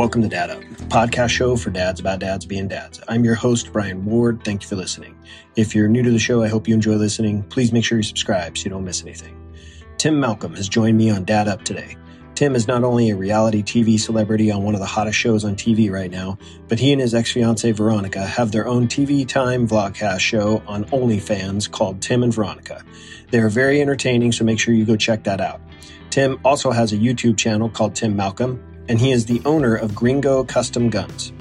Welcome to Dad Up, the podcast show for dads about dads being dads. I'm your host, Brian Ward. Thank you for listening. If you're new to the show, I hope you enjoy listening. Please make sure you subscribe so you don't miss anything. Tim Malcolm has joined me on Dad Up today. Tim is not only a reality TV celebrity on one of the hottest shows on TV right now, but he and his ex fiancee Veronica have their own TV time vlogcast show on OnlyFans called Tim and Veronica. They are very entertaining, so make sure you go check that out. Tim also has a YouTube channel called Tim Malcolm, and he is the owner of Gringo Custom Guns.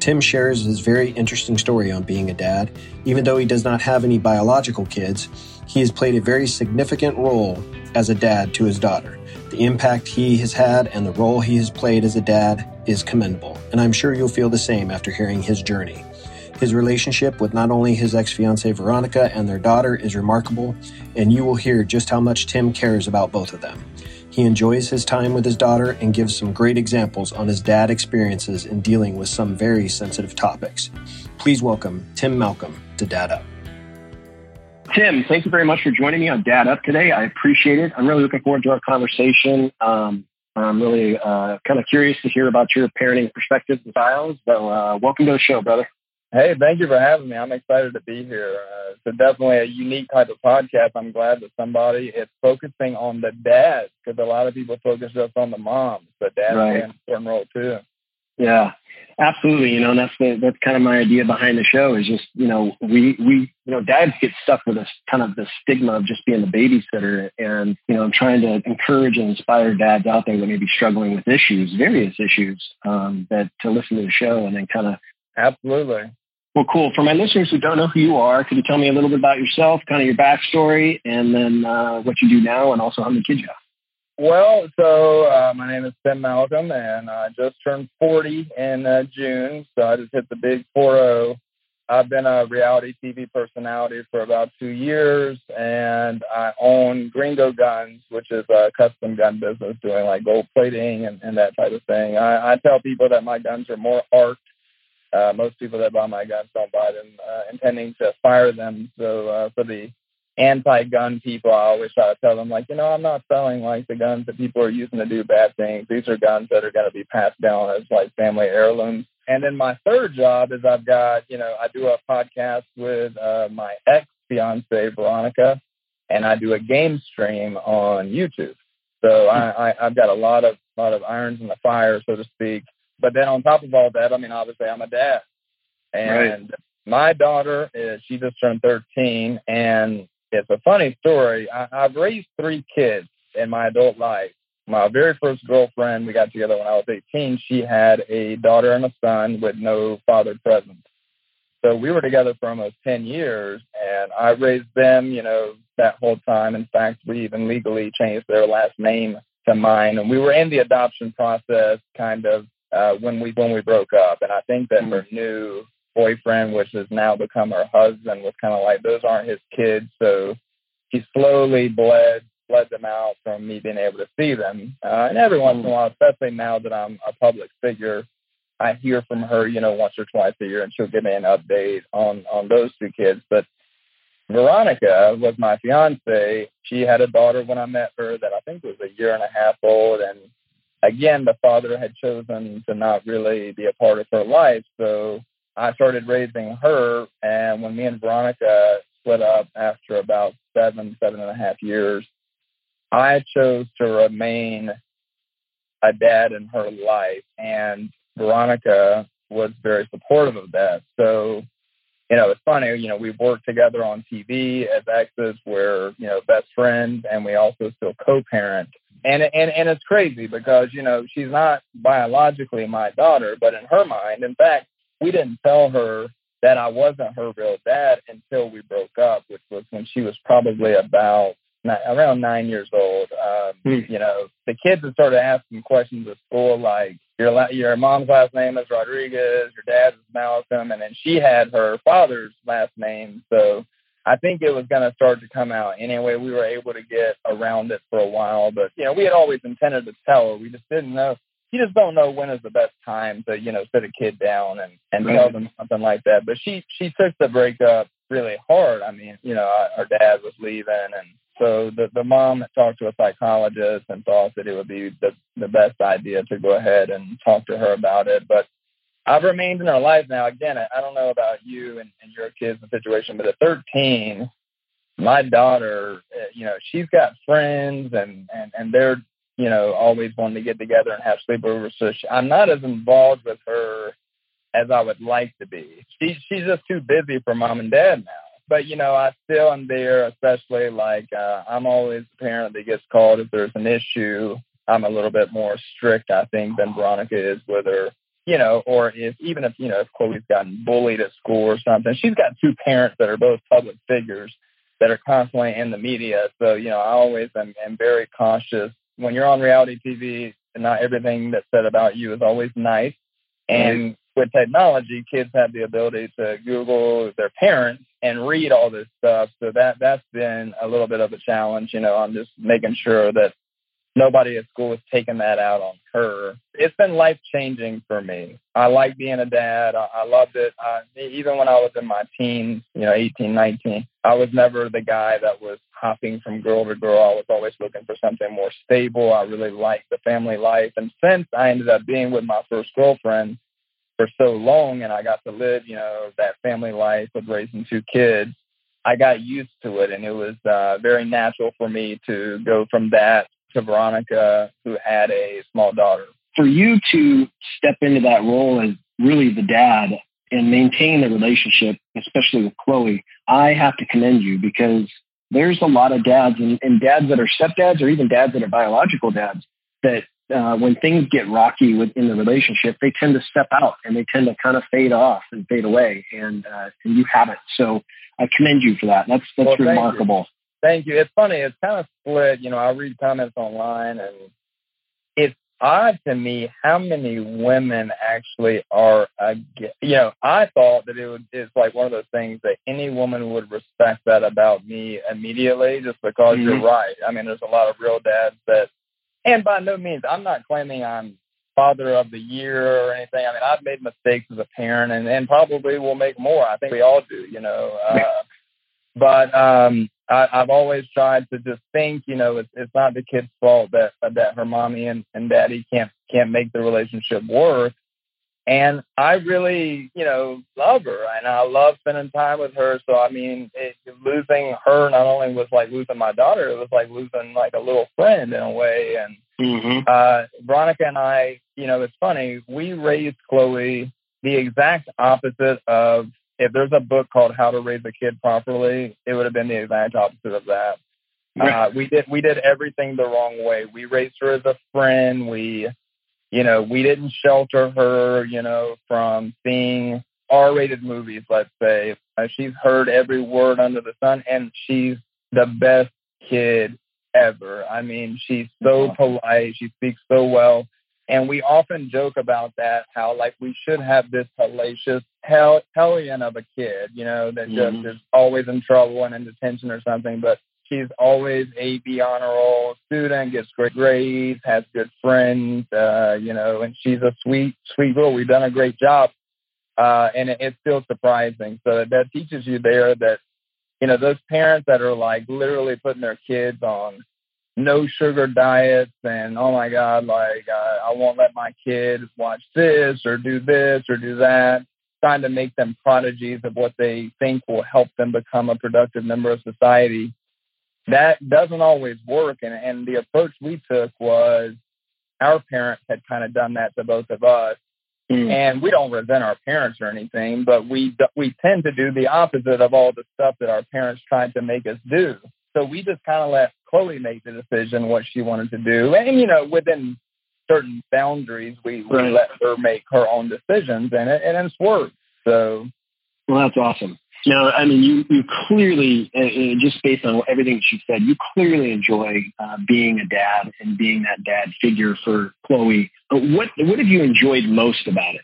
Tim shares his very interesting story on being a dad. Even though he does not have any biological kids, he has played a very significant role as a dad to his daughter. The impact he has had and the role he has played as a dad is commendable, and I'm sure you'll feel the same after hearing his journey. His relationship with not only his ex fiancee Veronica and their daughter is remarkable, and you will hear just how much Tim cares about both of them. He enjoys his time with his daughter and gives some great examples on his dad experiences in dealing with some very sensitive topics. Please welcome Tim Malcolm to Dad Up. Tim, thank you very much for joining me on Dad Up today. I appreciate it. I'm really looking forward to our conversation. Um, I'm really uh, kind of curious to hear about your parenting perspectives and styles. So, uh, welcome to the show, brother. Hey, thank you for having me. I'm excited to be here. Uh, it's definitely a unique type of podcast. I'm glad that somebody is focusing on the dads because a lot of people focus just on the moms, but dads right. play an important role too. Yeah, absolutely. You know, and that's the, that's kind of my idea behind the show is just you know we we you know dads get stuck with this kind of the stigma of just being the babysitter, and you know I'm trying to encourage and inspire dads out there that may be struggling with issues, various issues, um, that to listen to the show and then kind of Absolutely. Well, cool. For my listeners who don't know who you are, could you tell me a little bit about yourself, kind of your backstory, and then uh, what you do now, and also how many kids you have? Well, so uh, my name is Tim Malcolm, and I just turned 40 in uh, June, so I just hit the big 4-0. I've been a reality TV personality for about two years, and I own Gringo Guns, which is a custom gun business doing like gold plating and, and that type of thing. I, I tell people that my guns are more art uh, most people that buy my guns don't buy them uh, intending to fire them. So uh, for the anti-gun people, I always try to tell them, like, you know, I'm not selling like the guns that people are using to do bad things. These are guns that are going to be passed down as like family heirlooms. And then my third job is I've got, you know, I do a podcast with uh, my ex fiance Veronica, and I do a game stream on YouTube. So I, I, I've got a lot of lot of irons in the fire, so to speak. But then on top of all that, I mean, obviously I'm a dad, and right. my daughter is she just turned 13, and it's a funny story. I, I've raised three kids in my adult life. My very first girlfriend, we got together when I was 18. She had a daughter and a son with no father present. So we were together for almost 10 years, and I raised them, you know, that whole time. In fact, we even legally changed their last name to mine, and we were in the adoption process kind of uh, when we when we broke up, and I think that her new boyfriend, which has now become her husband, was kind of like those aren't his kids, so he slowly bled bled them out from me being able to see them. Uh, and every once in a while, especially now that I'm a public figure, I hear from her, you know, once or twice a year, and she'll give me an update on on those two kids. But Veronica was my fiance. She had a daughter when I met her that I think was a year and a half old, and again, the father had chosen to not really be a part of her life. So I started raising her. And when me and Veronica split up after about seven, seven and a half years, I chose to remain a dad in her life. And Veronica was very supportive of that. So, you know, it's funny, you know, we've worked together on TV as exes. We're, you know, best friends and we also still co-parent and and and it's crazy because you know she's not biologically my daughter, but in her mind, in fact, we didn't tell her that I wasn't her real dad until we broke up, which was when she was probably about nine, around nine years old. Um, mm. You know, the kids had started asking questions at school like, "Your your mom's last name is Rodriguez, your dad's is Malcolm," and then she had her father's last name, so I think it was going to start to come out anyway. We were able to get around it for a while, but you know, we had always intended to tell her. We just didn't know. You just don't know when is the best time to you know sit a kid down and and right. tell them something like that. But she she took the breakup really hard. I mean, you know, our dad was leaving, and so the the mom talked to a psychologist and thought that it would be the the best idea to go ahead and talk to her about it. But I've remained in her life now. Again, I don't know about you and, and your kids' situation, but at 13, my daughter, uh, you know, she's got friends and, and, and they're, you know, always wanting to get together and have sleepovers. So she, I'm not as involved with her as I would like to be. She, she's just too busy for mom and dad now. But, you know, I still am there, especially like uh, I'm always the parent that gets called if there's an issue. I'm a little bit more strict, I think, than Veronica is with her you know, or if even if you know if Chloe's gotten bullied at school or something, she's got two parents that are both public figures that are constantly in the media. So you know, I always am, am very cautious when you're on reality TV. Not everything that's said about you is always nice, and with technology, kids have the ability to Google their parents and read all this stuff. So that that's been a little bit of a challenge. You know, I'm just making sure that nobody at school has taken that out on her. It's been life changing for me. I like being a dad. I, I loved it. I, even when I was in my teens, you know, 18, 19, I was never the guy that was hopping from girl to girl. I was always looking for something more stable. I really liked the family life. And since I ended up being with my first girlfriend for so long and I got to live, you know, that family life of raising two kids, I got used to it and it was uh, very natural for me to go from that to Veronica, who had a small daughter. For you to step into that role as really the dad and maintain the relationship, especially with Chloe, I have to commend you because there's a lot of dads and, and dads that are stepdads or even dads that are biological dads that uh, when things get rocky within the relationship, they tend to step out and they tend to kind of fade off and fade away. And uh, and you haven't. So I commend you for that. That's that's well, remarkable. Thank you. It's funny. It's kind of split. You know, I read comments online, and it's odd to me how many women actually are. Against, you know, I thought that it would. It's like one of those things that any woman would respect that about me immediately, just because mm-hmm. you're right. I mean, there's a lot of real dads that, and by no means, I'm not claiming I'm father of the year or anything. I mean, I've made mistakes as a parent, and and probably will make more. I think we all do. You know. Uh, but um I, I've always tried to just think, you know, it's it's not the kid's fault that that her mommy and, and daddy can't can't make the relationship work. And I really, you know, love her and I love spending time with her. So I mean, it, losing her not only was like losing my daughter, it was like losing like a little friend in a way. And mm-hmm. uh, Veronica and I, you know, it's funny. We raised Chloe the exact opposite of if there's a book called How to Raise a Kid Properly, it would have been the exact opposite of that. Uh, we did we did everything the wrong way. We raised her as a friend. We, you know, we didn't shelter her, you know, from seeing R-rated movies. Let's say uh, she's heard every word under the sun, and she's the best kid ever. I mean, she's so polite. She speaks so well. And we often joke about that, how like we should have this hellacious hell, hellion of a kid, you know, that mm-hmm. just is always in trouble and in detention or something. But she's always a B honor roll student, gets great grades, has good friends, uh, you know, and she's a sweet, sweet girl. We've done a great job. Uh, and it, it's still surprising. So that teaches you there that, you know, those parents that are like literally putting their kids on no sugar diets and oh my god like uh, i won't let my kid watch this or do this or do that. Trying to make them prodigies of what they think will help them become a productive member of society. That doesn't always work. And, and the approach we took was our parents had kind of done that to both of us. Mm. and we don't resent our parents or anything but we we tend to do the opposite of all the stuff that our parents tried to make us do so we just kind of let Chloe make the decision what she wanted to do, and you know, within certain boundaries, we, we right. let her make her own decisions, and it and it's worked. So, well, that's awesome. Now, I mean, you you clearly, uh, uh just based on everything she said, you clearly enjoy uh, being a dad and being that dad figure for Chloe. But what what have you enjoyed most about it?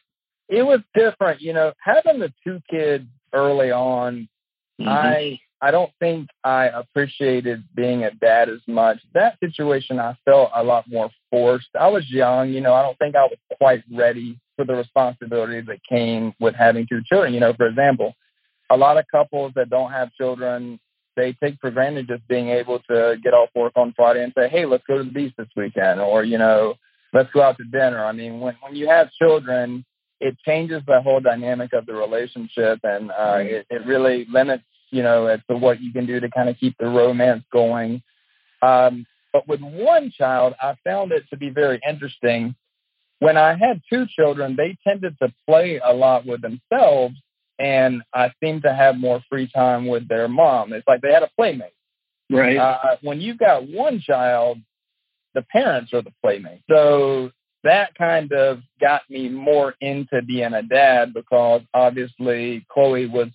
It was different, you know, having the two kids early on. Mm-hmm. I I don't think I appreciated being a dad as much. That situation, I felt a lot more forced. I was young, you know, I don't think I was quite ready for the responsibilities that came with having two children. You know, for example, a lot of couples that don't have children, they take for granted just being able to get off work on Friday and say, hey, let's go to the beach this weekend. Or, you know, let's go out to dinner. I mean, when when you have children, it changes the whole dynamic of the relationship, and uh, it, it really limits, you know, as to what you can do to kind of keep the romance going. Um, but with one child, I found it to be very interesting. When I had two children, they tended to play a lot with themselves, and I seemed to have more free time with their mom. It's like they had a playmate. Right. Uh, when you've got one child, the parents are the playmate. So that kind of got me more into being a dad because obviously Chloe was,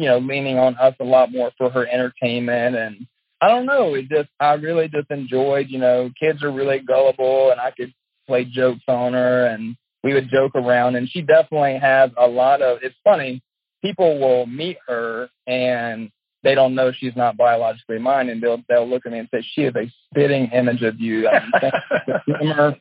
you know, leaning on us a lot more for her entertainment and I don't know. It just I really just enjoyed, you know, kids are really gullible and I could play jokes on her and we would joke around and she definitely has a lot of it's funny, people will meet her and they don't know she's not biologically mine and they'll they'll look at me and say, She is a spitting image of you. I mean,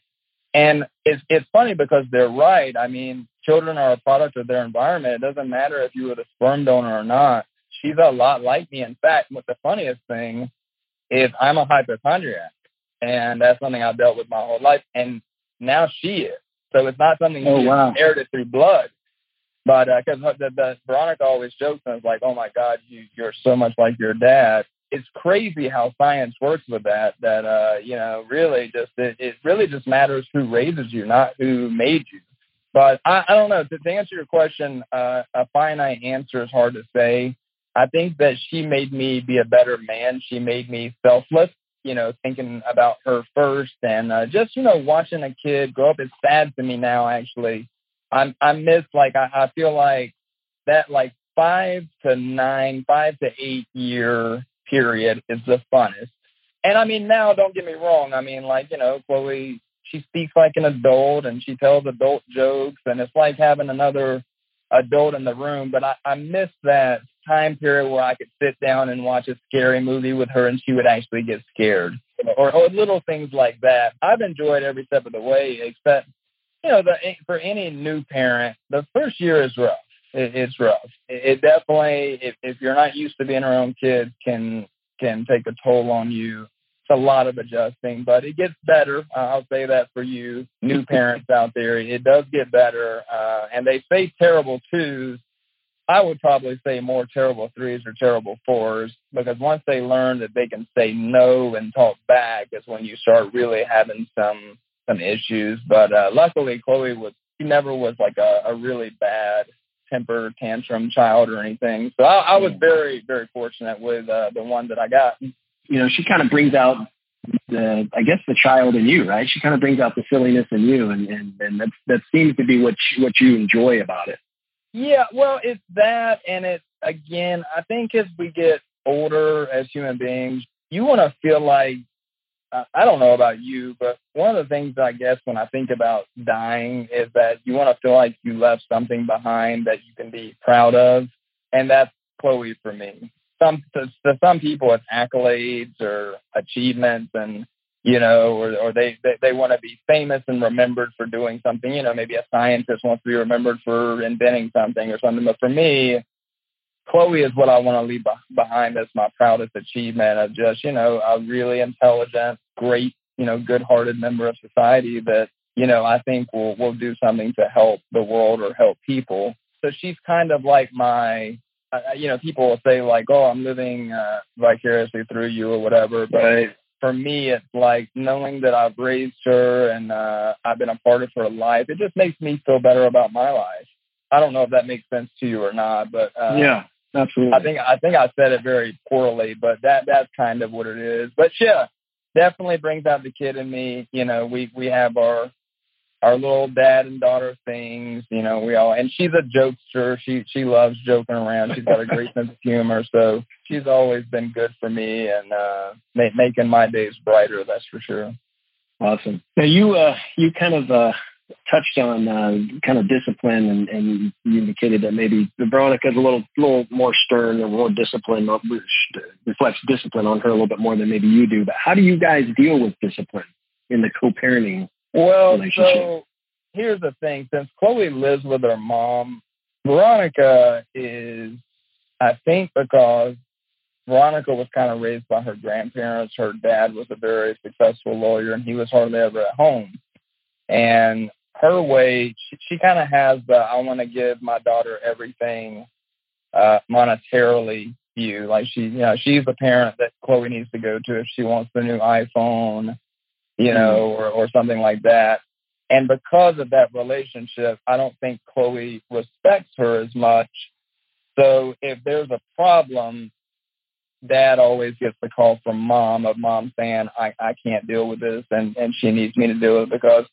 and it's it's funny because they're right. I mean, children are a product of their environment. It doesn't matter if you were the sperm donor or not she's a lot like me. In fact, what the funniest thing is I'm a hypochondriac, and that's something I've dealt with my whole life. And now she is. So it's not something oh, wow. inherited through blood. But because uh, the, the Veronica always jokes and is like, "Oh my God, you you're so much like your dad." It's crazy how science works with that. That uh, you know, really just it, it really just matters who raises you, not who made you. But I, I don't know. To, to answer your question, uh, a finite answer is hard to say. I think that she made me be a better man. She made me selfless, you know, thinking about her first and uh, just, you know, watching a kid grow up. is sad to me now, actually. I'm, I miss, like, I, I feel like that, like, five to nine, five to eight year period is the funnest. And I mean, now, don't get me wrong. I mean, like, you know, Chloe, she speaks like an adult and she tells adult jokes and it's like having another adult in the room. But I, I miss that time period where I could sit down and watch a scary movie with her and she would actually get scared or, or little things like that. I've enjoyed every step of the way, except, you know, the, for any new parent, the first year is rough. It, it's rough. It, it definitely, if, if you're not used to being around kids, can can take a toll on you. It's a lot of adjusting, but it gets better. Uh, I'll say that for you new parents out there, it does get better. Uh, and they say terrible twos I would probably say more terrible threes or terrible fours because once they learn that they can say no and talk back is when you start really having some some issues. But uh, luckily, Chloe was she never was like a, a really bad temper tantrum child or anything. So I, I was very very fortunate with uh, the one that I got. You know, she kind of brings out the I guess the child in you, right? She kind of brings out the silliness in you, and and, and that that seems to be what you, what you enjoy about it. Yeah, well, it's that, and it's again, I think as we get older as human beings, you want to feel like I don't know about you, but one of the things I guess when I think about dying is that you want to feel like you left something behind that you can be proud of, and that's Chloe for me. Some to, to some people, it's accolades or achievements, and you know, or, or they, they, they want to be famous and remembered for doing something. You know, maybe a scientist wants to be remembered for inventing something or something. But for me, Chloe is what I want to leave behind as my proudest achievement of just, you know, a really intelligent, great, you know, good-hearted member of society that, you know, I think will will do something to help the world or help people. So she's kind of like my, uh, you know, people will say like, oh, I'm living uh, vicariously through you or whatever, but right for me, it's like knowing that I've raised her and uh, I've been a part of her life. It just makes me feel better about my life. I don't know if that makes sense to you or not, but uh, yeah, absolutely. I think I think I said it very poorly, but that that's kind of what it is. But yeah, definitely brings out the kid in me. You know, we we have our our little dad and daughter things. You know, we all and she's a jokester. She she loves joking around. She's got a great sense of humor, so she's always been good for me and uh, ma- making my days brighter. That's for sure. Awesome. Now you uh, you kind of uh, touched on uh, kind of discipline, and, and you indicated that maybe Veronica's a little little more stern or more disciplined, reflects discipline on her a little bit more than maybe you do. But how do you guys deal with discipline in the co-parenting well, so here's the thing. Since Chloe lives with her mom, Veronica is, I think, because Veronica was kind of raised by her grandparents. Her dad was a very successful lawyer, and he was hardly ever at home. And her way, she, she kind of has the I want to give my daughter everything uh, monetarily view. Like she, you know, she's the parent that Chloe needs to go to if she wants the new iPhone, you know, mm-hmm. or, or something like that. And because of that relationship, I don't think Chloe respects her as much. So if there's a problem, dad always gets the call from mom of mom saying, I, I can't deal with this and, and she needs me to do it because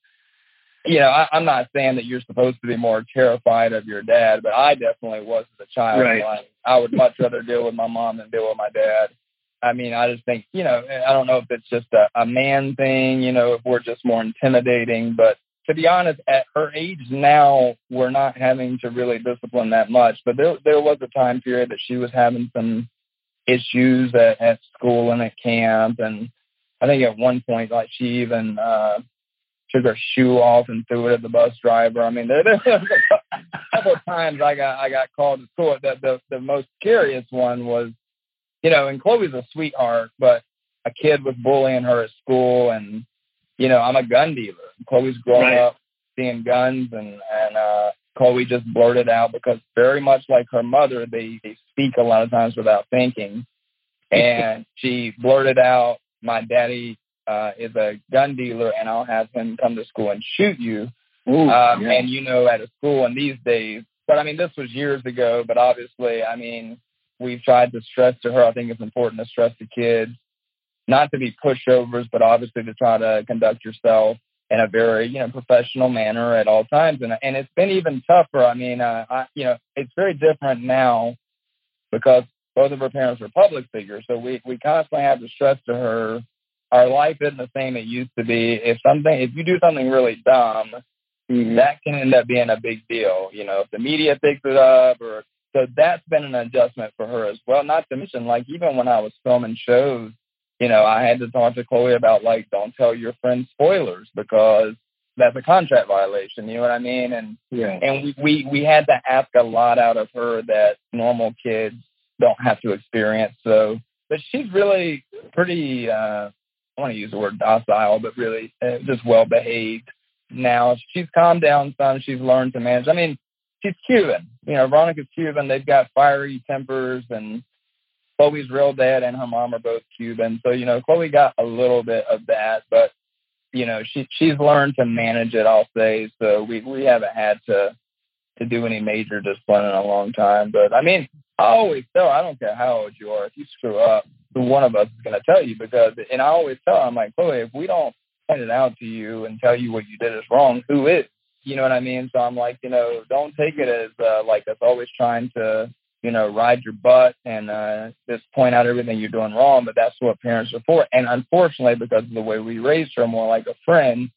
you know, I, I'm not saying that you're supposed to be more terrified of your dad, but I definitely was as a child. Right. Like, I would much rather deal with my mom than deal with my dad. I mean, I just think, you know, I don't know if it's just a, a man thing, you know, if we're just more intimidating, but to be honest, at her age now, we're not having to really discipline that much. But there, there was a time period that she was having some issues at, at school and at camp, and I think at one point, like she even uh, took her shoe off and threw it at the bus driver. I mean, there, there was a couple of times I got I got called to school. The, the the most curious one was, you know, and Chloe's a sweetheart, but a kid was bullying her at school, and you know, I'm a gun dealer. Chloe's growing right. up seeing guns, and and uh, Chloe just blurted out because very much like her mother, they they speak a lot of times without thinking, and she blurted out, "My daddy uh, is a gun dealer, and I'll have him come to school and shoot you. Ooh, um, yeah. And you know, at a school in these days, but I mean, this was years ago. But obviously, I mean, we've tried to stress to her. I think it's important to stress to kids not to be pushovers, but obviously to try to conduct yourself in a very you know professional manner at all times. And and it's been even tougher. I mean, uh, I, you know, it's very different now because both of her parents are public figures. So we we constantly have to stress to her our life isn't the same it used to be. If something, if you do something really dumb, mm-hmm. that can end up being a big deal. You know, if the media picks it up, or so that's been an adjustment for her as well. Not to mention, like even when I was filming shows, you know, I had to talk to Chloe about like, don't tell your friends spoilers because that's a contract violation. You know what I mean? And yeah. and we we we had to ask a lot out of her that normal kids don't have to experience. So, but she's really pretty. uh I want to use the word docile, but really uh, just well behaved now. She's calmed down some. She's learned to manage. I mean, she's Cuban. You know, Veronica's Cuban. They've got fiery tempers, and Chloe's real dad and her mom are both Cuban. So you know, Chloe got a little bit of that, but you know, she she's learned to manage it. I'll say. So we we haven't had to to do any major discipline in a long time. But I mean, I always tell. I don't care how old you are. If you screw up, one of us is going to tell you because, and I always tell, I'm like, Chloe, if we don't point it out to you and tell you what you did is wrong, who is? You know what I mean? So I'm like, you know, don't take it as uh, like us always trying to, you know, ride your butt and uh, just point out everything you're doing wrong. But that's what parents are for. And unfortunately, because of the way we raised her more like a friend,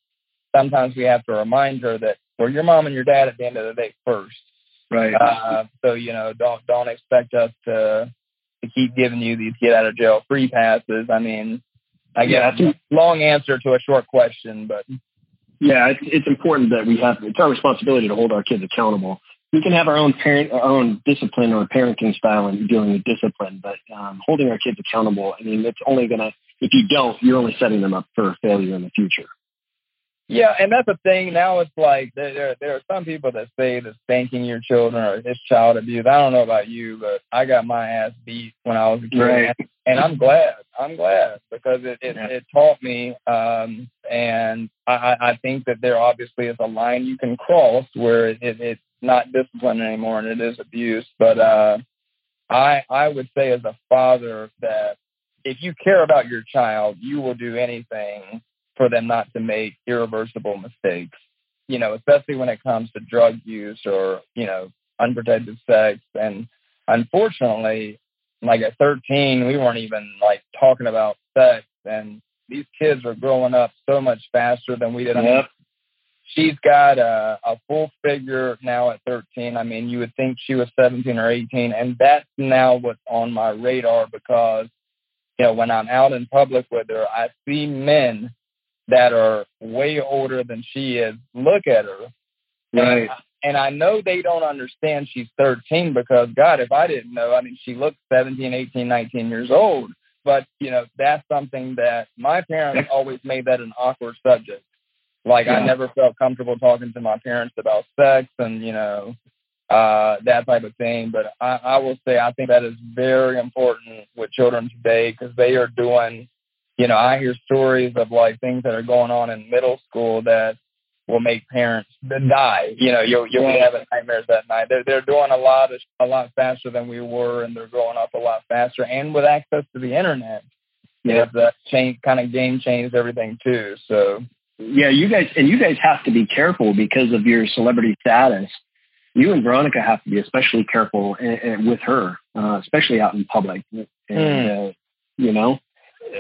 sometimes we have to remind her that we're your mom and your dad at the end of the day first. Right. Uh, so you know, don't don't expect us to to keep giving you these get out of jail free passes. I mean, I guess yeah, long answer to a short question, but yeah, it's, it's important that we have it's our responsibility to hold our kids accountable. We can have our own parent, our own discipline or parenting style in dealing with discipline, but um, holding our kids accountable. I mean, it's only gonna if you don't, you're only setting them up for failure in the future. Yeah, and that's the thing. Now it's like there there are some people that say that spanking your children or it's child abuse. I don't know about you, but I got my ass beat when I was a kid, right. and I'm glad. I'm glad because it it, yeah. it taught me. Um, and I I think that there obviously is a line you can cross where it, it it's not discipline anymore and it is abuse. But uh, I I would say as a father that if you care about your child, you will do anything for them not to make irreversible mistakes, you know, especially when it comes to drug use or, you know, unprotected sex. And unfortunately, like at 13, we weren't even like talking about sex. And these kids are growing up so much faster than we did. Yep. I mean, she's got a, a full figure now at 13. I mean, you would think she was 17 or 18. And that's now what's on my radar because, you know, when I'm out in public with her, I see men that are way older than she is look at her. Right. And, and I know they don't understand she's 13 because, God, if I didn't know, I mean, she looks 17, 18, 19 years old. But, you know, that's something that my parents always made that an awkward subject. Like yeah. I never felt comfortable talking to my parents about sex and you know uh, that type of thing. But I, I will say I think that is very important with children today because they are doing. You know, I hear stories of like things that are going on in middle school that will make parents die. You know, you'll you'll be having nightmares that night. They're they're doing a lot of, a lot faster than we were, and they're growing up a lot faster, and with access to the internet. Yeah, that change kind of game changed everything too. So yeah, you guys and you guys have to be careful because of your celebrity status. You and Veronica have to be especially careful in, eh, in, eh, with her, uh, especially out in public. And mm. uh, you know,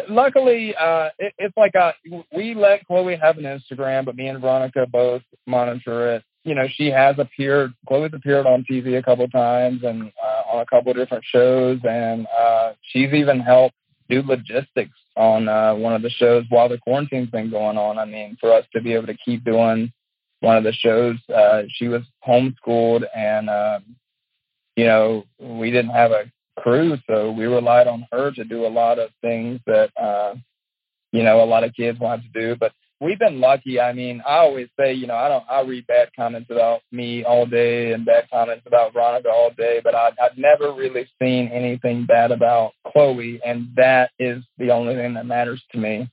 luckily, uh, it, it's like a, uh, we let Chloe have an Instagram, but me and Veronica both monitor it. You know, she has appeared. Chloe's appeared on TV a couple times and uh, on a couple of different shows, and uh, she's even helped do logistics on uh, one of the shows while the quarantine's been going on. I mean, for us to be able to keep doing one of the shows, uh, she was homeschooled, and um, you know, we didn't have a crew, so we relied on her to do a lot of things that uh, you know a lot of kids want to do. But we've been lucky. I mean, I always say, you know, I don't, I read bad comments about me all day and bad comments about Veronica all day, but I, I've never really seen anything bad about Chloe, and that is the only thing that matters to me.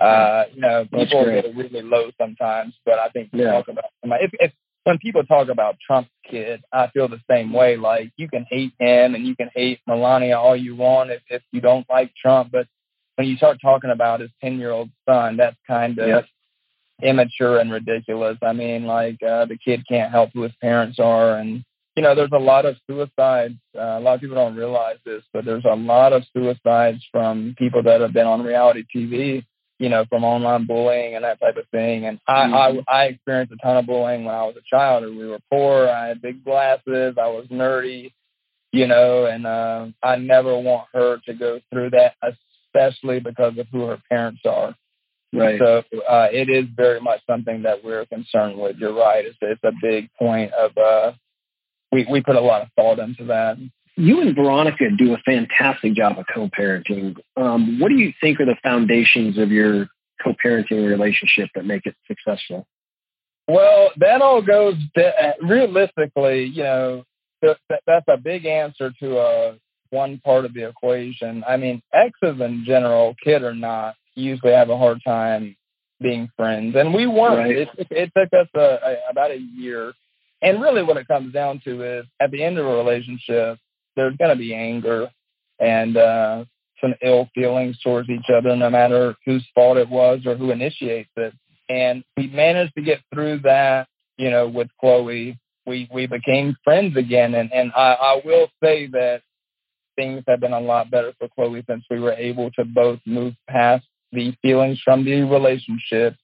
Uh, you know, people get really low sometimes, but I think yeah. talk about somebody. If, if when people talk about Trump's kid, I feel the same way. Like you can hate him and you can hate Melania all you want if, if you don't like Trump, but when you start talking about his ten year old son, that's kind of yep. immature and ridiculous. I mean, like uh, the kid can't help who his parents are, and you know, there's a lot of suicides. Uh, a lot of people don't realize this, but there's a lot of suicides from people that have been on reality TV you know, from online bullying and that type of thing. And I, mm-hmm. I, I experienced a ton of bullying when I was a child. Or we were poor. I had big glasses. I was nerdy, you know, and uh, I never want her to go through that, especially because of who her parents are. Right. So uh, it is very much something that we're concerned with. You're right. It's, it's a big point of, uh, we, we put a lot of thought into that you and Veronica do a fantastic job of co-parenting. Um, what do you think are the foundations of your co-parenting relationship that make it successful? Well, that all goes realistically. You know, that's a big answer to a one part of the equation. I mean, exes in general, kid or not, usually have a hard time being friends, and we weren't. Right. It, it, it, took us a, a, about a year. And really, what it comes down to is, at the end of a relationship, there's going to be anger and uh, some ill feelings towards each other, no matter whose fault it was or who initiates it. And we managed to get through that, you know, with Chloe. We we became friends again, and and I, I will say that things have been a lot better for Chloe since we were able to both move past the feelings from the relationship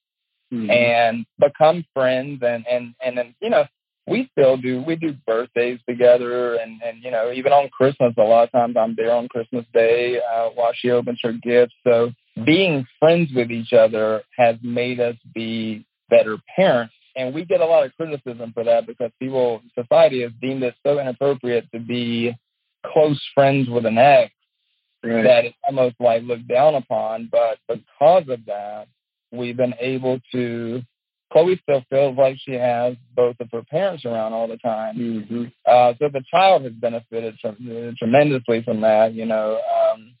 mm-hmm. and become friends and and and then you know we still do we do birthdays together and and you know even on christmas a lot of times i'm there on christmas day uh, while she opens her gifts. So being friends with each other has made us be better parents. And we get a lot of criticism for that because people society has deemed it so inappropriate to be close friends with an ex right. that it's almost like looked down upon. But because of that we've been able to Chloe still feels like she has both of her parents around all the time. Mm-hmm. Uh, so the child has benefited from, uh, tremendously from that. You know, um,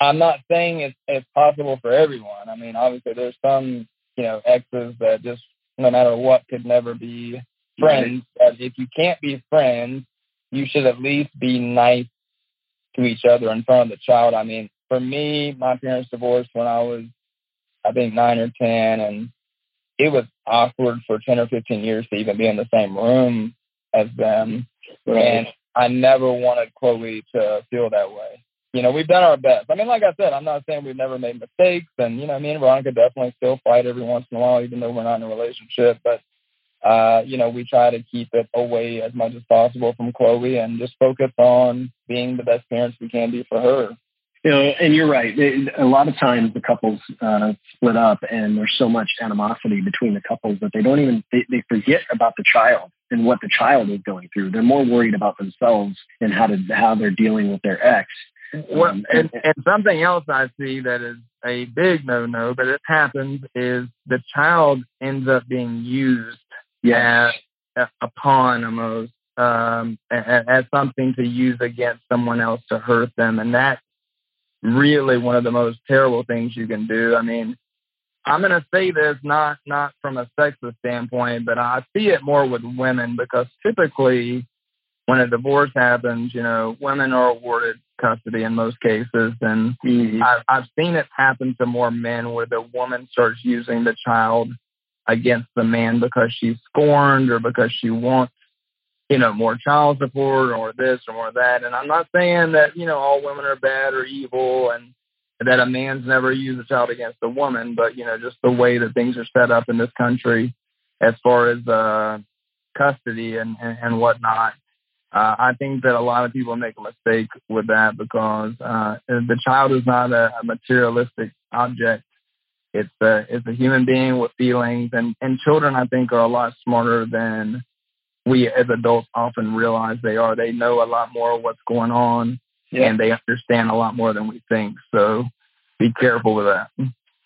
I'm not saying it's, it's possible for everyone. I mean, obviously there's some, you know, exes that just no matter what could never be friends. Right. But if you can't be friends, you should at least be nice to each other in front of the child. I mean, for me, my parents divorced when I was, I think, nine or ten, and it was awkward for 10 or 15 years to even be in the same room as them. Right. And I never wanted Chloe to feel that way. You know, we've done our best. I mean, like I said, I'm not saying we've never made mistakes. And, you know, me and Veronica definitely still fight every once in a while, even though we're not in a relationship. But, uh, you know, we try to keep it away as much as possible from Chloe and just focus on being the best parents we can be for her. You know, and you're right. A lot of times the couples uh, split up, and there's so much animosity between the couples that they don't even they, they forget about the child and what the child is going through. They're more worried about themselves and how to how they're dealing with their ex. Well, um, and, and something else I see that is a big no-no, but it happens, is the child ends up being used Yeah. as a pawn almost, um, as, something to use against someone else to hurt them, and that's really one of the most terrible things you can do. I mean, I'm going to say this not not from a sexist standpoint, but I see it more with women because typically when a divorce happens, you know, women are awarded custody in most cases, and Mhm. I've, I've seen it happen to more men where the woman starts using the child against the man because she's scorned or because she wants, you know, more child support or this or more that. And I'm not saying that, you know, all women are bad or evil and that a man's never used a child against a woman, but, you know, just the way that things are set up in this country as far as uh, custody and, and, and whatnot. Uh, I think that a lot of people make a mistake with that because uh, the child is not a, a materialistic object. It's a it's a human being with feelings, and and children I think are a lot smarter than we as adults often realize they are. They know a lot more of what's going on, Yeah. and they understand a lot more than we think. So be careful with that.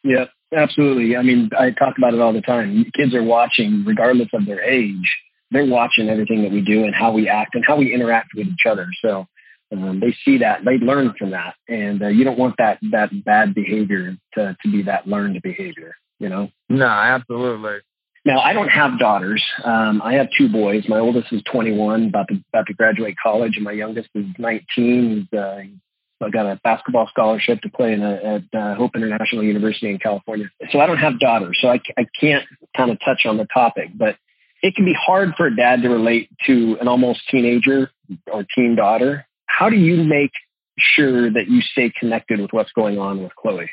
Yeah, absolutely. I mean, I talk about it all the time. Kids are watching, regardless of their age, they're watching everything that we do and how we act and how we interact with each other. So um, they see that, they learn from that, and uh, you don't want that that bad behavior to to be that learned behavior. You know. No, absolutely. Now, I don't have daughters. Um, I have two boys. My oldest is 21, about to about to graduate college, and my youngest is 19. He's uh, got a basketball scholarship to play in a, at uh, Hope International University in California. So I don't have daughters, so I, I can't kind of touch on the topic. But it can be hard for a dad to relate to an almost teenager or teen daughter. How do you make sure that you stay connected with what's going on with Chloe?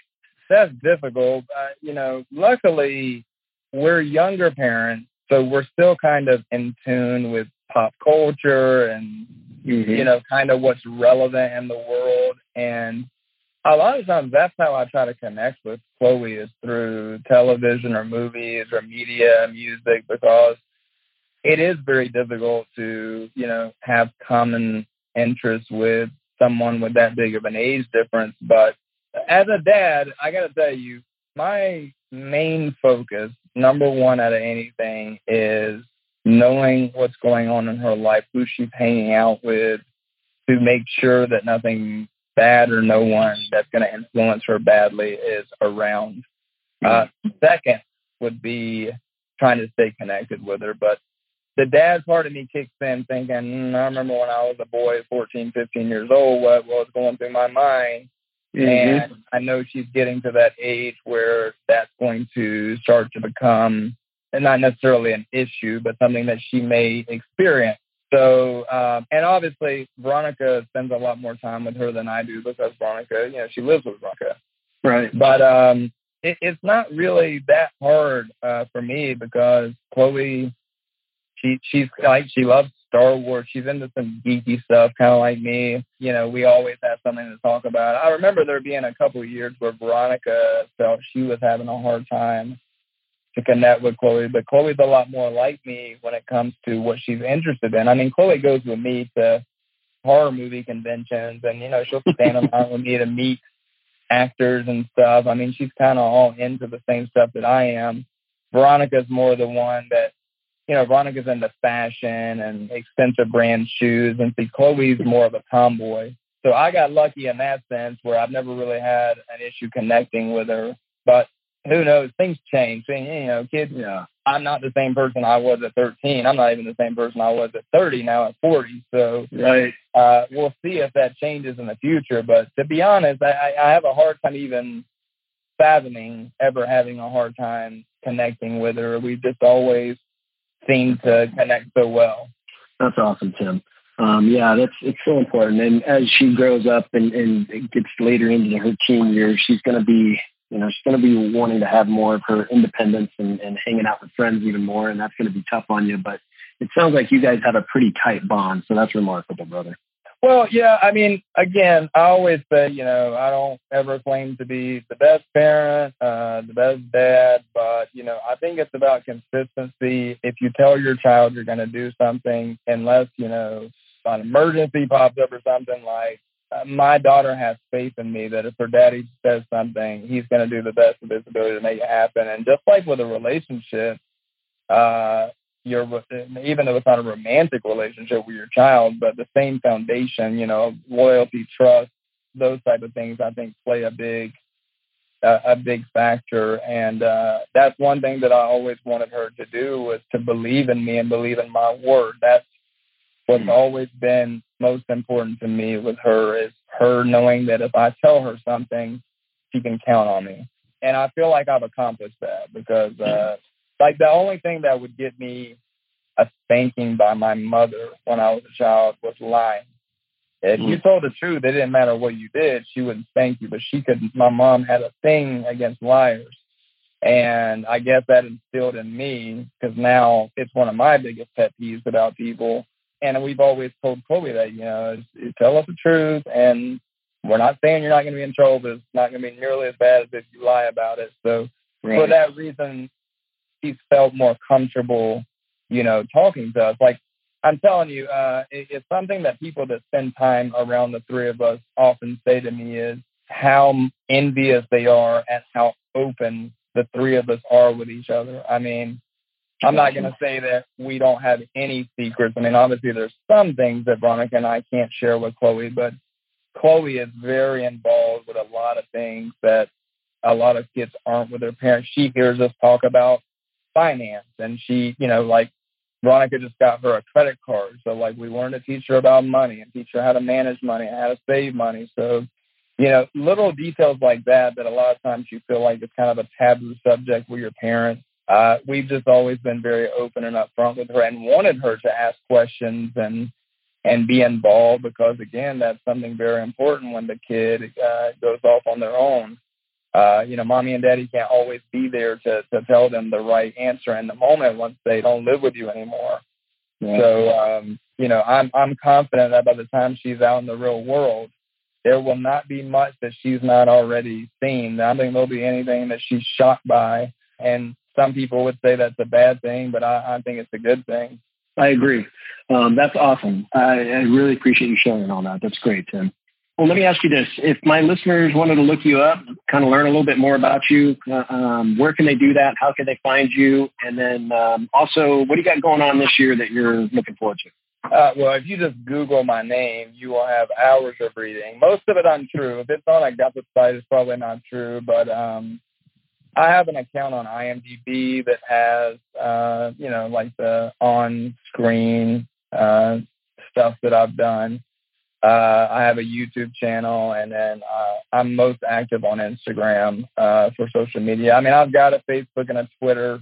That's difficult. Uh, you know, luckily we're younger parents, so we're still kind of in tune with pop culture and mm-hmm. you know, kind of what's relevant in the world. And a lot of times that's how I try to connect with Chloe is through television or movies or media, music, because it is very difficult to, you know, have common interests with someone with that big of an age difference. But as a dad, I got to tell you, my main focus, number one out of anything, is knowing what's going on in her life, who she's hanging out with, to make sure that nothing bad or no one that's going to influence her badly is around. Uh, second would be trying to stay connected with her. But the dad part of me kicks in thinking, mm, I remember when I was a boy, 14, 15 years old, what was going through my mind. And I know she's getting to that age where that's going to start to become and not necessarily an issue, but something that she may experience. So, um, and obviously, Veronica spends a lot more time with her than I do because Veronica, you know, she lives with Veronica. Right. But um, it, it's not really that hard uh, for me because Chloe, she she's like she loves Star Wars. She's into some geeky stuff, kind of like me. You know, we always have something to talk about. I remember there being a couple of years where Veronica felt she was having a hard time to connect with Chloe, but Chloe's a lot more like me when it comes to what she's interested in. I mean, Chloe goes with me to horror movie conventions, and you know, she'll stand in line with me to meet actors and stuff. I mean, she's kind of all into the same stuff that I am. Veronica's more the one that, you know, Veronica's into fashion and expensive brand shoes, and see, Chloe's more of a tomboy. So I got lucky in that sense where I've never really had an issue connecting with her. But who knows? Things change. You know, kids. Yeah. I'm not the same person I was at 13. I'm not even the same person I was at 30 now at 40. So Right. uh, we'll see if that changes in the future. But to be honest, I, I have a hard time even fathoming ever having a hard time connecting with her. We just always seem to connect so well. That's awesome, Tim. Um, yeah, that's it's so important. And as she grows up and, and gets later into her teen years, she's going to be, you know, she's going to be wanting to have more of her independence and, and hanging out with friends even more. And that's going to be tough on you. But it sounds like you guys have a pretty tight bond. So that's remarkable, brother. Well, yeah, I mean, again, I always say, you know, I don't ever claim to be the best parent, uh, the best dad, but, you know, I think it's about consistency. If you tell your child you're going to do something, unless, you know, an emergency pops up or something like uh, my daughter has faith in me that if her daddy says something, he's going to do the best of his ability to make it happen. And just like with a relationship, uh, you're even though it's not a romantic relationship with your child, but the same foundation, you know, loyalty, trust, those type of things, I think play a big uh, a big factor. And uh, that's one thing that I always wanted her to do was to believe in me and believe in my word. That's what's mm-hmm. always been most important to me with her is her knowing that if I tell her something, she can count on me. And I feel like I've accomplished that because, uh, like, the only thing that would get me a spanking by my mother when I was a child was lying. If you mm. told the truth, it didn't matter what you did, she wouldn't spank you. But she could. My mom had a thing against liars, and I guess that instilled in me because now it's one of my biggest pet peeves about people. And we've always told Chloe that you know, tell us the truth, and we're not saying you're not going to be in trouble, but it's not going to be nearly as bad as if you lie about it. So right. for that reason, she's felt more comfortable, you know, talking to us. Like I'm telling you, uh, it, it's something that people that spend time around the three of us often say to me is how envious they are at how open the three of us are with each other. I mean, I'm not going to say that we don't have any secrets. I mean, obviously there's some things that Veronica and I can't share with Chloe, but Chloe is very involved with a lot of things that a lot of kids aren't with their parents. She hears us talk about finance and she, you know, like Veronica just got her a credit card. So like we learned to teach her about money and teach her how to manage money and how to save money. So, you know, little details like that that a lot of times you feel like it's kind of a taboo subject with your parents. Uh, we've just always been very open and upfront with her and wanted her to ask questions and and be involved because again that's something very important when the kid uh, goes off on their own uh, you know, mommy and daddy can't always be there to, to tell them the right answer in the moment once they don't live with you anymore. Yeah. So, um, you know, I'm, I'm confident that by the time she's out in the real world, there will not be much that she's not already seen. I don't think there'll be anything that she's shocked by. And some people would say that's a bad thing, but I, I think it's a good thing. I agree. Um, that's awesome. I, I really appreciate you sharing all that. That's great, Tim. Well, let me ask you this. If my listeners wanted to look you up, kind of learn a little bit more about you, uh, um, where can they do that? How can they find you? And then um, also, what do you got going on this year that you're looking forward to? Uh, well, if you just Google my name, you will have hours of reading. Most of it untrue. If it's on a the site, it's probably not true. But um, I have an account on IMDb that has, uh, you know, like the on-screen uh, stuff that I've done. Uh, I have a YouTube channel, and then uh, I'm most active on Instagram uh, for social media. I mean, I've got a Facebook and a Twitter,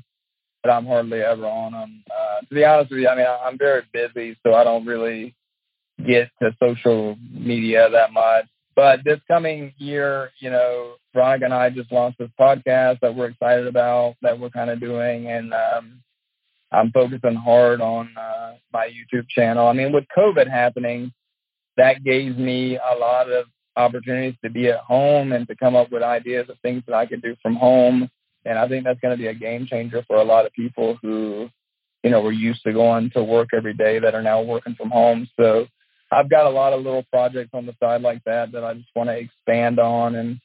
but I'm hardly ever on them. Uh, to be honest with you, I mean, I'm very busy, so I don't really get to social media that much. But this coming year, you know, Veronica and I just launched this podcast that we're excited about, that we're kind of doing, and um, I'm focusing hard on uh, my YouTube channel. I mean, with COVID happening that gave me a lot of opportunities to be at home and to come up with ideas of things that I could do from home. And I think that's going to be a game changer for a lot of people who, you know, were used to going to work every day that are now working from home. So I've got a lot of little projects on the side like that that I just want to expand on and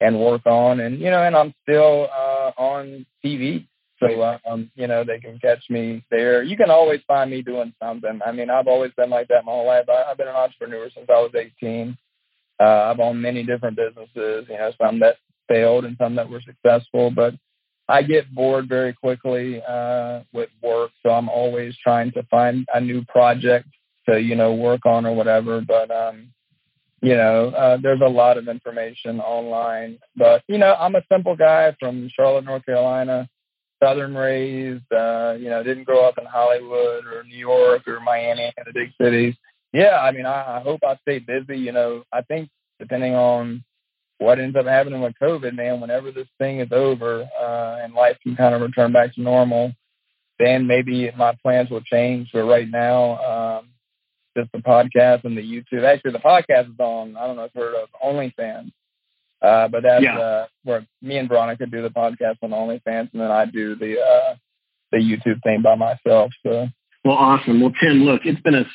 and work on. And you know, and I'm still uh, on TV so, um, you know, they can catch me there. You can always find me doing something. I mean, I've always been like that my whole life. I, I've been an entrepreneur since I was 18. Uh, I've owned many different businesses, you know, some that failed and some that were successful, but I get bored very quickly uh, with work. So I'm always trying to find a new project to, you know, work on or whatever. But, um, you know, uh, there's a lot of information online. But, you know, I'm a simple guy from Charlotte, North Carolina southern raised, uh, you know, didn't grow up in Hollywood or New York or Miami, and the big cities. Yeah, I mean, I, I hope I stay busy. You know, I think depending on what ends up happening with COVID, man, whenever this thing is over uh, and life can kind of return back to normal, then maybe my plans will change. But right now, um, just the podcast and the YouTube. Actually, the podcast is on. I don't know if you've heard of OnlyFans. Uh, but that's yeah. uh, where me and Veronica do the podcast on OnlyFans, and then I do the uh, the YouTube thing by myself. So Well, awesome. Well, Tim, look, it's been an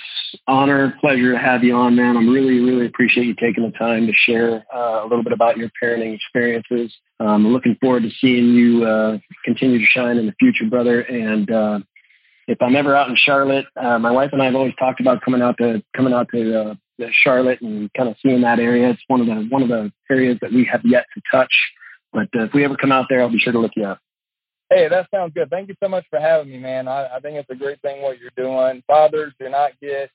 honor, pleasure to have you on, man. I'm really, really appreciate you taking the time to share uh, a little bit about your parenting experiences. Um, I'm looking forward to seeing you uh, continue to shine in the future, brother. And uh, if I'm ever out in Charlotte, uh, my wife and I have always talked about coming out to coming out to uh, Charlotte and kind of seeing that area. It's one of the one of the areas that we have yet to touch. But uh, if we ever come out there, I'll be sure to look you up. Hey, that sounds good. Thank you so much for having me, man. I, I think it's a great thing what you're doing. Fathers do not get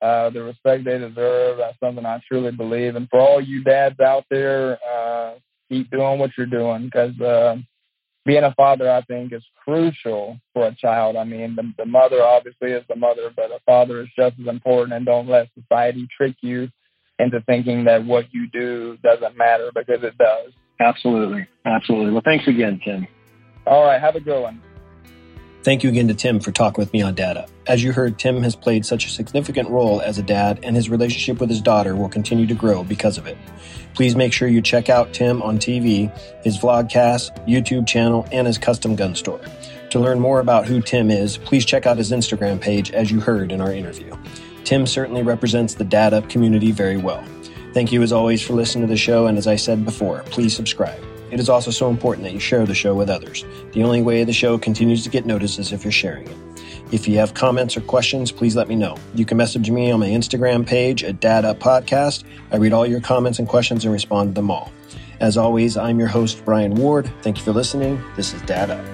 uh, the respect they deserve. That's something I truly believe. And for all you dads out there, uh, keep doing what you're doing because uh, being a father, I think, is crucial for a child. I mean, the, the mother obviously is the mother, but a father is just as important. And don't let society trick you into thinking that what you do doesn't matter because it does. Absolutely. Absolutely. Well, thanks again, Tim. All right. Have a good one. Thank you again to Tim for talking with me on Dad Up. As you heard, Tim has played such a significant role as a dad, and his relationship with his daughter will continue to grow because of it. Please make sure you check out Tim on TV, his vlogcast, YouTube channel, and his custom gun store. To learn more about who Tim is, please check out his Instagram page as you heard in our interview. Tim certainly represents the Dad Up community very well. Thank you as always for listening to the show, and as I said before, please subscribe. It is also so important that you share the show with others. The only way the show continues to get noticed is if you're sharing it. If you have comments or questions, please let me know. You can message me on my Instagram page at Dad Up Podcast. I read all your comments and questions and respond to them all. As always, I'm your host, Brian Ward. Thank you for listening. This is Dad Up.